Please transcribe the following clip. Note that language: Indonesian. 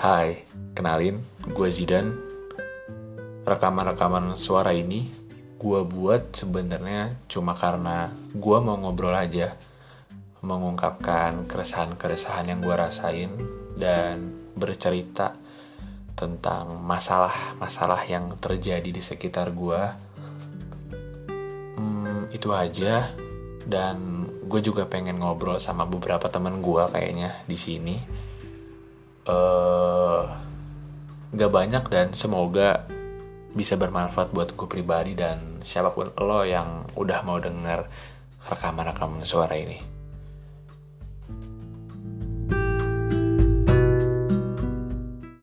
Hai, kenalin, gue Zidan. Rekaman-rekaman suara ini gue buat sebenarnya cuma karena gue mau ngobrol aja, mengungkapkan keresahan-keresahan yang gue rasain dan bercerita tentang masalah-masalah yang terjadi di sekitar gue. Hmm, itu aja dan gue juga pengen ngobrol sama beberapa temen gue kayaknya di sini gak banyak dan semoga bisa bermanfaat buat gue pribadi dan siapa pun lo yang udah mau denger rekaman-rekaman suara ini.